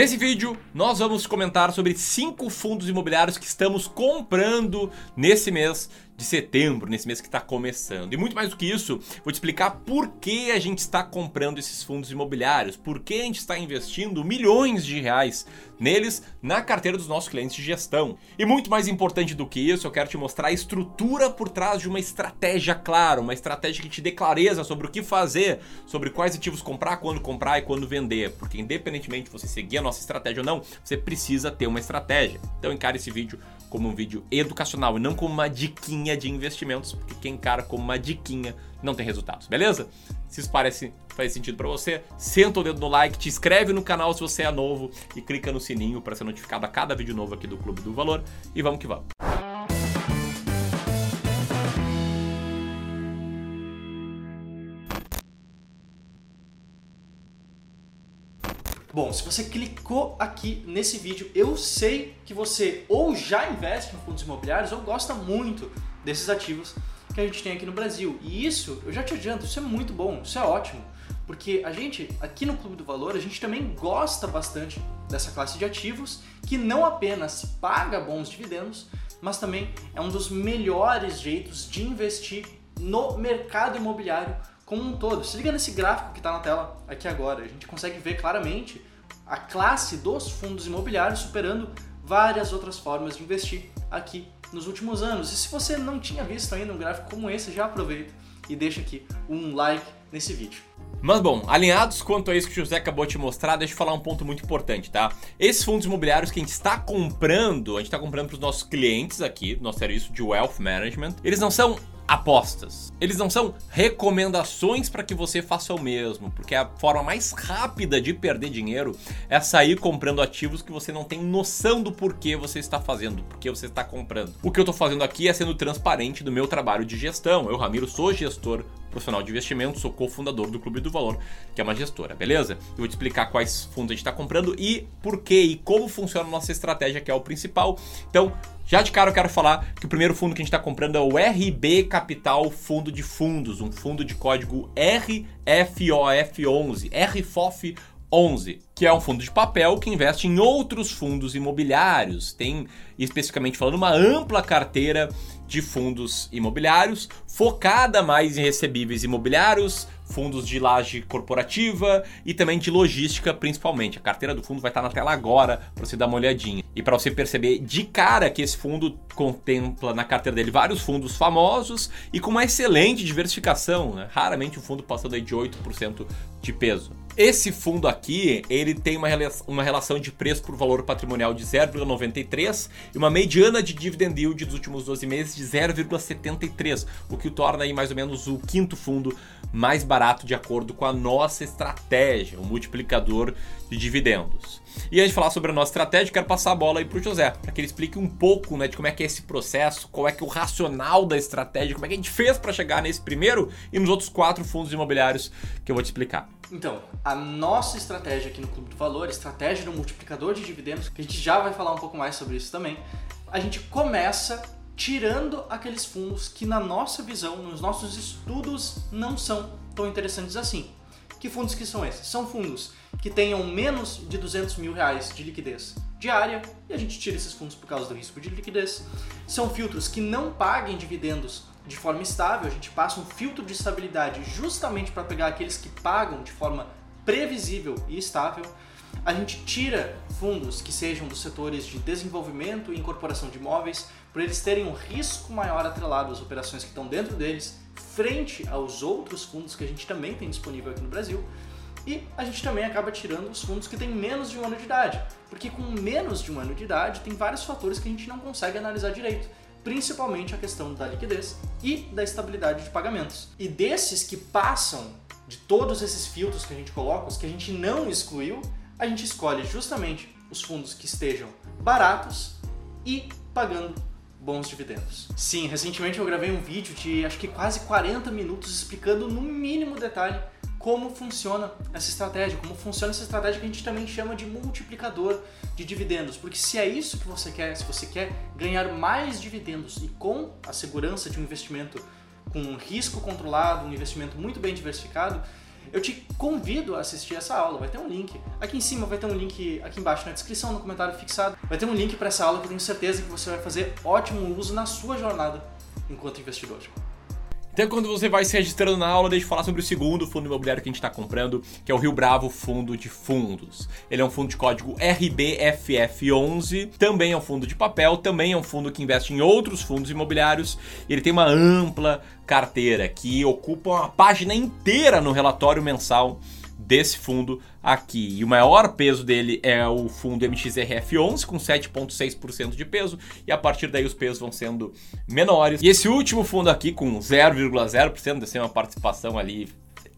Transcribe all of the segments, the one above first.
Nesse vídeo, nós vamos comentar sobre cinco fundos imobiliários que estamos comprando nesse mês de setembro, nesse mês que está começando. E muito mais do que isso, vou te explicar por que a gente está comprando esses fundos imobiliários, por que a gente está investindo milhões de reais neles na carteira dos nossos clientes de gestão. E muito mais importante do que isso, eu quero te mostrar a estrutura por trás de uma estratégia clara, uma estratégia que te dê clareza sobre o que fazer, sobre quais ativos comprar, quando comprar e quando vender. Porque independentemente de você seguir a nossa estratégia ou não, você precisa ter uma estratégia. Então encare esse vídeo como um vídeo educacional e não como uma diquinha de investimentos, porque quem encara como uma diquinha não tem resultados, beleza? Se isso parece faz sentido para você, senta o dedo no like, te inscreve no canal se você é novo e clica no sininho para ser notificado a cada vídeo novo aqui do Clube do Valor e vamos que vamos. Bom, se você clicou aqui nesse vídeo, eu sei que você ou já investe em fundos imobiliários ou gosta muito desses ativos que a gente tem aqui no Brasil. E isso, eu já te adianto, isso é muito bom, isso é ótimo. Porque a gente, aqui no Clube do Valor, a gente também gosta bastante dessa classe de ativos que não apenas paga bons dividendos, mas também é um dos melhores jeitos de investir no mercado imobiliário como um todo. Se liga nesse gráfico que está na tela aqui agora, a gente consegue ver claramente a classe dos fundos imobiliários superando várias outras formas de investir aqui nos últimos anos. E se você não tinha visto ainda um gráfico como esse, já aproveita e deixa aqui um like nesse vídeo. Mas bom, alinhados quanto a isso que o José acabou de te mostrar, deixa eu falar um ponto muito importante, tá? Esses fundos imobiliários que a gente está comprando, a gente está comprando para os nossos clientes aqui, nosso serviço de Wealth Management, eles não são apostas. Eles não são recomendações para que você faça o mesmo, porque a forma mais rápida de perder dinheiro é sair comprando ativos que você não tem noção do porquê você está fazendo, porque você está comprando. O que eu estou fazendo aqui é sendo transparente do meu trabalho de gestão. Eu, Ramiro, sou gestor profissional de investimento, sou cofundador do Clube do Valor, que é uma gestora, beleza? Eu vou te explicar quais fundos a gente está comprando e por que e como funciona a nossa estratégia, que é o principal. Então, já de cara eu quero falar que o primeiro fundo que a gente está comprando é o RB Capital Fundo de Fundos, um fundo de código RFOF11, RFOF 11, que é um fundo de papel que investe em outros fundos imobiliários. Tem, especificamente falando, uma ampla carteira de fundos imobiliários, focada mais em recebíveis imobiliários, fundos de laje corporativa e também de logística, principalmente. A carteira do fundo vai estar na tela agora para você dar uma olhadinha. E para você perceber de cara que esse fundo contempla na carteira dele vários fundos famosos e com uma excelente diversificação. Né? Raramente o fundo passa daí de 8% de peso. Esse fundo aqui, ele tem uma, uma relação de preço por valor patrimonial de 0,93 e uma mediana de dividend yield dos últimos 12 meses de 0,73, o que o torna aí mais ou menos o quinto fundo mais barato de acordo com a nossa estratégia, o multiplicador de dividendos. E antes de falar sobre a nossa estratégia, quero passar a bola aí para o José, para que ele explique um pouco né, de como é que é esse processo, qual é que é o racional da estratégia, como é que a gente fez para chegar nesse primeiro e nos outros quatro fundos imobiliários que eu vou te explicar. Então, a nossa estratégia aqui no Clube do Valor, estratégia do multiplicador de dividendos, que a gente já vai falar um pouco mais sobre isso também, a gente começa tirando aqueles fundos que, na nossa visão, nos nossos estudos, não são tão interessantes assim. Que fundos que são esses? São fundos que tenham menos de 200 mil reais de liquidez diária, e a gente tira esses fundos por causa do risco de liquidez. São filtros que não paguem dividendos de forma estável, a gente passa um filtro de estabilidade justamente para pegar aqueles que pagam de forma previsível e estável. A gente tira fundos que sejam dos setores de desenvolvimento e incorporação de imóveis, por eles terem um risco maior atrelado às operações que estão dentro deles, frente aos outros fundos que a gente também tem disponível aqui no Brasil. E a gente também acaba tirando os fundos que têm menos de um ano de idade, porque com menos de um ano de idade tem vários fatores que a gente não consegue analisar direito, principalmente a questão da liquidez e da estabilidade de pagamentos. E desses que passam de todos esses filtros que a gente coloca, os que a gente não excluiu, a gente escolhe justamente os fundos que estejam baratos e pagando bons dividendos. Sim, recentemente eu gravei um vídeo de acho que quase 40 minutos explicando no mínimo detalhe como funciona essa estratégia, como funciona essa estratégia que a gente também chama de multiplicador de dividendos. Porque se é isso que você quer, se você quer ganhar mais dividendos e com a segurança de um investimento com um risco controlado, um investimento muito bem diversificado, eu te convido a assistir essa aula. Vai ter um link aqui em cima, vai ter um link aqui embaixo na descrição, no comentário fixado. Vai ter um link para essa aula que eu tenho certeza que você vai fazer ótimo uso na sua jornada enquanto investidor. Então, quando você vai se registrando na aula, deixa eu falar sobre o segundo fundo imobiliário que a gente está comprando, que é o Rio Bravo Fundo de Fundos. Ele é um fundo de código RBFF11, também é um fundo de papel, também é um fundo que investe em outros fundos imobiliários. Ele tem uma ampla carteira que ocupa uma página inteira no relatório mensal desse fundo aqui. E o maior peso dele é o fundo MXRF11 com 7.6% de peso e a partir daí os pesos vão sendo menores. E esse último fundo aqui com 0,0%, deve ser uma participação ali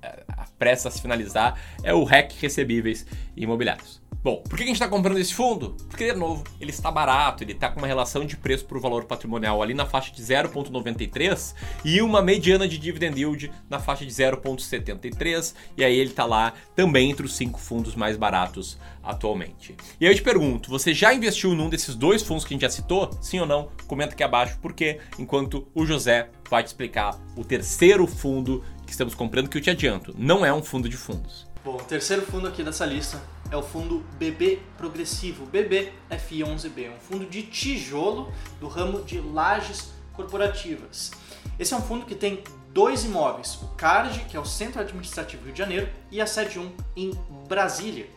é, prestes a se finalizar, é o REC Recebíveis Imobiliários. Bom, por que a gente está comprando esse fundo? Porque, de novo, ele está barato, ele está com uma relação de preço por valor patrimonial ali na faixa de 0,93 e uma mediana de dividend yield na faixa de 0,73 e aí ele está lá também entre os cinco fundos mais baratos atualmente. E aí eu te pergunto, você já investiu num desses dois fundos que a gente já citou? Sim ou não? Comenta aqui abaixo, porque enquanto o José vai te explicar o terceiro fundo que estamos comprando, que eu te adianto, não é um fundo de fundos. Bom, o terceiro fundo aqui dessa lista é o fundo BB Progressivo, BBFI11B, um fundo de tijolo do ramo de lajes corporativas. Esse é um fundo que tem dois imóveis, o CARD, que é o Centro Administrativo Rio de Janeiro, e a sede 1 em Brasília.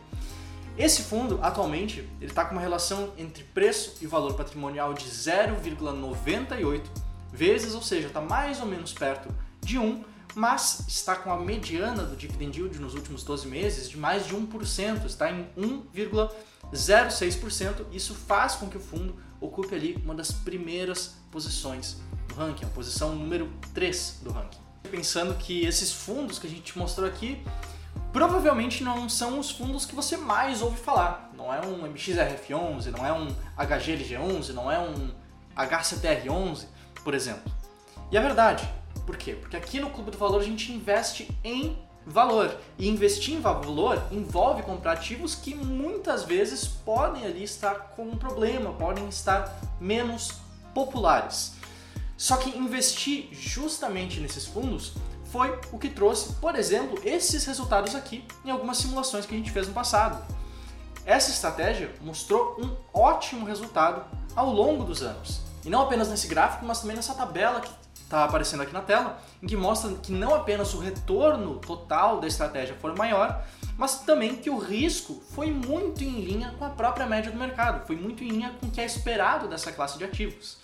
Esse fundo, atualmente, ele está com uma relação entre preço e valor patrimonial de 0,98 vezes, ou seja, está mais ou menos perto de 1, mas está com a mediana do dividend yield nos últimos 12 meses de mais de 1%, está em 1,06%. Isso faz com que o fundo ocupe ali uma das primeiras posições do ranking, a posição número 3 do ranking. Pensando que esses fundos que a gente mostrou aqui provavelmente não são os fundos que você mais ouve falar. Não é um MXRF11, não é um HGLG11, não é um HCTR11, por exemplo. E a verdade, por quê? Porque aqui no Clube do Valor a gente investe em valor. E investir em valor envolve comprar ativos que muitas vezes podem ali estar com um problema, podem estar menos populares. Só que investir justamente nesses fundos foi o que trouxe, por exemplo, esses resultados aqui em algumas simulações que a gente fez no passado. Essa estratégia mostrou um ótimo resultado ao longo dos anos. E não apenas nesse gráfico, mas também nessa tabela que está aparecendo aqui na tela, em que mostra que não apenas o retorno total da estratégia foi maior, mas também que o risco foi muito em linha com a própria média do mercado, foi muito em linha com o que é esperado dessa classe de ativos.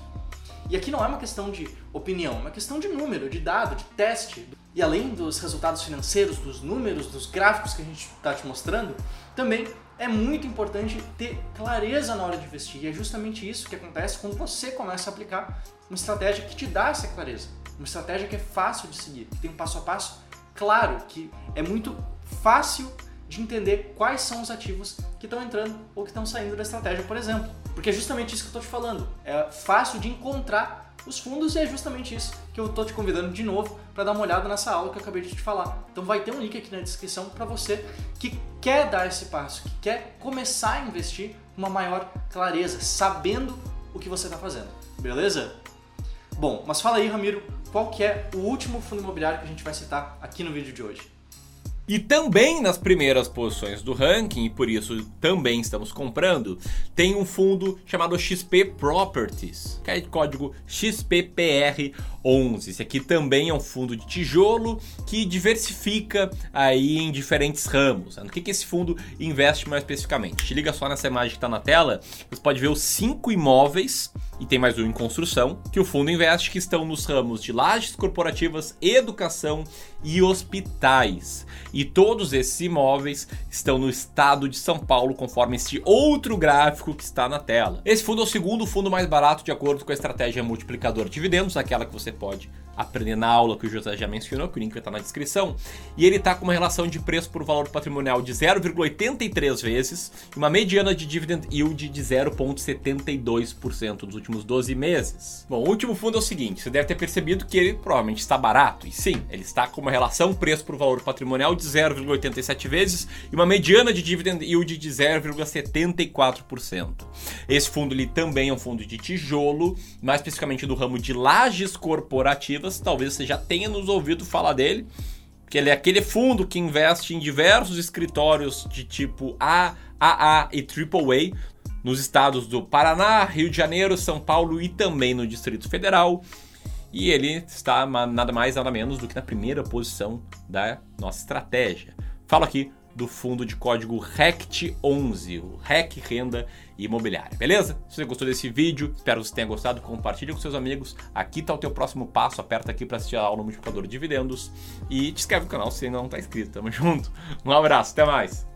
E aqui não é uma questão de opinião, é uma questão de número, de dado, de teste. E além dos resultados financeiros, dos números, dos gráficos que a gente está te mostrando, também é muito importante ter clareza na hora de investir. E é justamente isso que acontece quando você começa a aplicar uma estratégia que te dá essa clareza. Uma estratégia que é fácil de seguir, que tem um passo a passo claro, que é muito fácil de entender quais são os ativos que estão entrando ou que estão saindo da estratégia, por exemplo. Porque é justamente isso que eu estou te falando. É fácil de encontrar os fundos e é justamente isso que eu estou te convidando de novo para dar uma olhada nessa aula que eu acabei de te falar. Então vai ter um link aqui na descrição para você que quer dar esse passo, que quer começar a investir com uma maior clareza, sabendo o que você está fazendo. Beleza? Bom, mas fala aí, Ramiro, qual que é o último fundo imobiliário que a gente vai citar aqui no vídeo de hoje? E também nas primeiras posições do ranking, e por isso também estamos comprando, tem um fundo chamado XP Properties, que é de código XPPR11. Esse aqui também é um fundo de tijolo que diversifica aí em diferentes ramos. No que, que esse fundo investe mais especificamente? Te liga só nessa imagem que está na tela, você pode ver os cinco imóveis e tem mais um em construção, que o fundo investe, que estão nos ramos de lajes corporativas, educação e hospitais. E todos esses imóveis estão no estado de São Paulo, conforme este outro gráfico que está na tela. Esse fundo é o segundo fundo mais barato de acordo com a estratégia multiplicador de dividendos, aquela que você pode aprender na aula que o José já mencionou, que o link vai estar na descrição, e ele está com uma relação de preço por valor patrimonial de 0,83 vezes e uma mediana de dividend yield de 0,72% nos últimos 12 meses. Bom, o último fundo é o seguinte, você deve ter percebido que ele provavelmente está barato, e sim, ele está com uma relação preço por valor patrimonial de 0,87 vezes e uma mediana de dividend yield de 0,74%. Esse fundo ele também é um fundo de tijolo, mais especificamente do ramo de lajes corporativas talvez você já tenha nos ouvido falar dele. que ele é aquele fundo que investe em diversos escritórios de tipo A, e AAA nos estados do Paraná, Rio de Janeiro, São Paulo e também no Distrito Federal. E ele está nada mais nada menos do que na primeira posição da nossa estratégia. Falo aqui do fundo de código RECT11, o REC Renda Imobiliária, beleza? Se você gostou desse vídeo, espero que você tenha gostado, compartilhe com seus amigos. Aqui está o teu próximo passo, aperta aqui para assistir a aula multiplicador de dividendos e te inscreve no canal se ainda não está inscrito. Tamo junto, um abraço, até mais!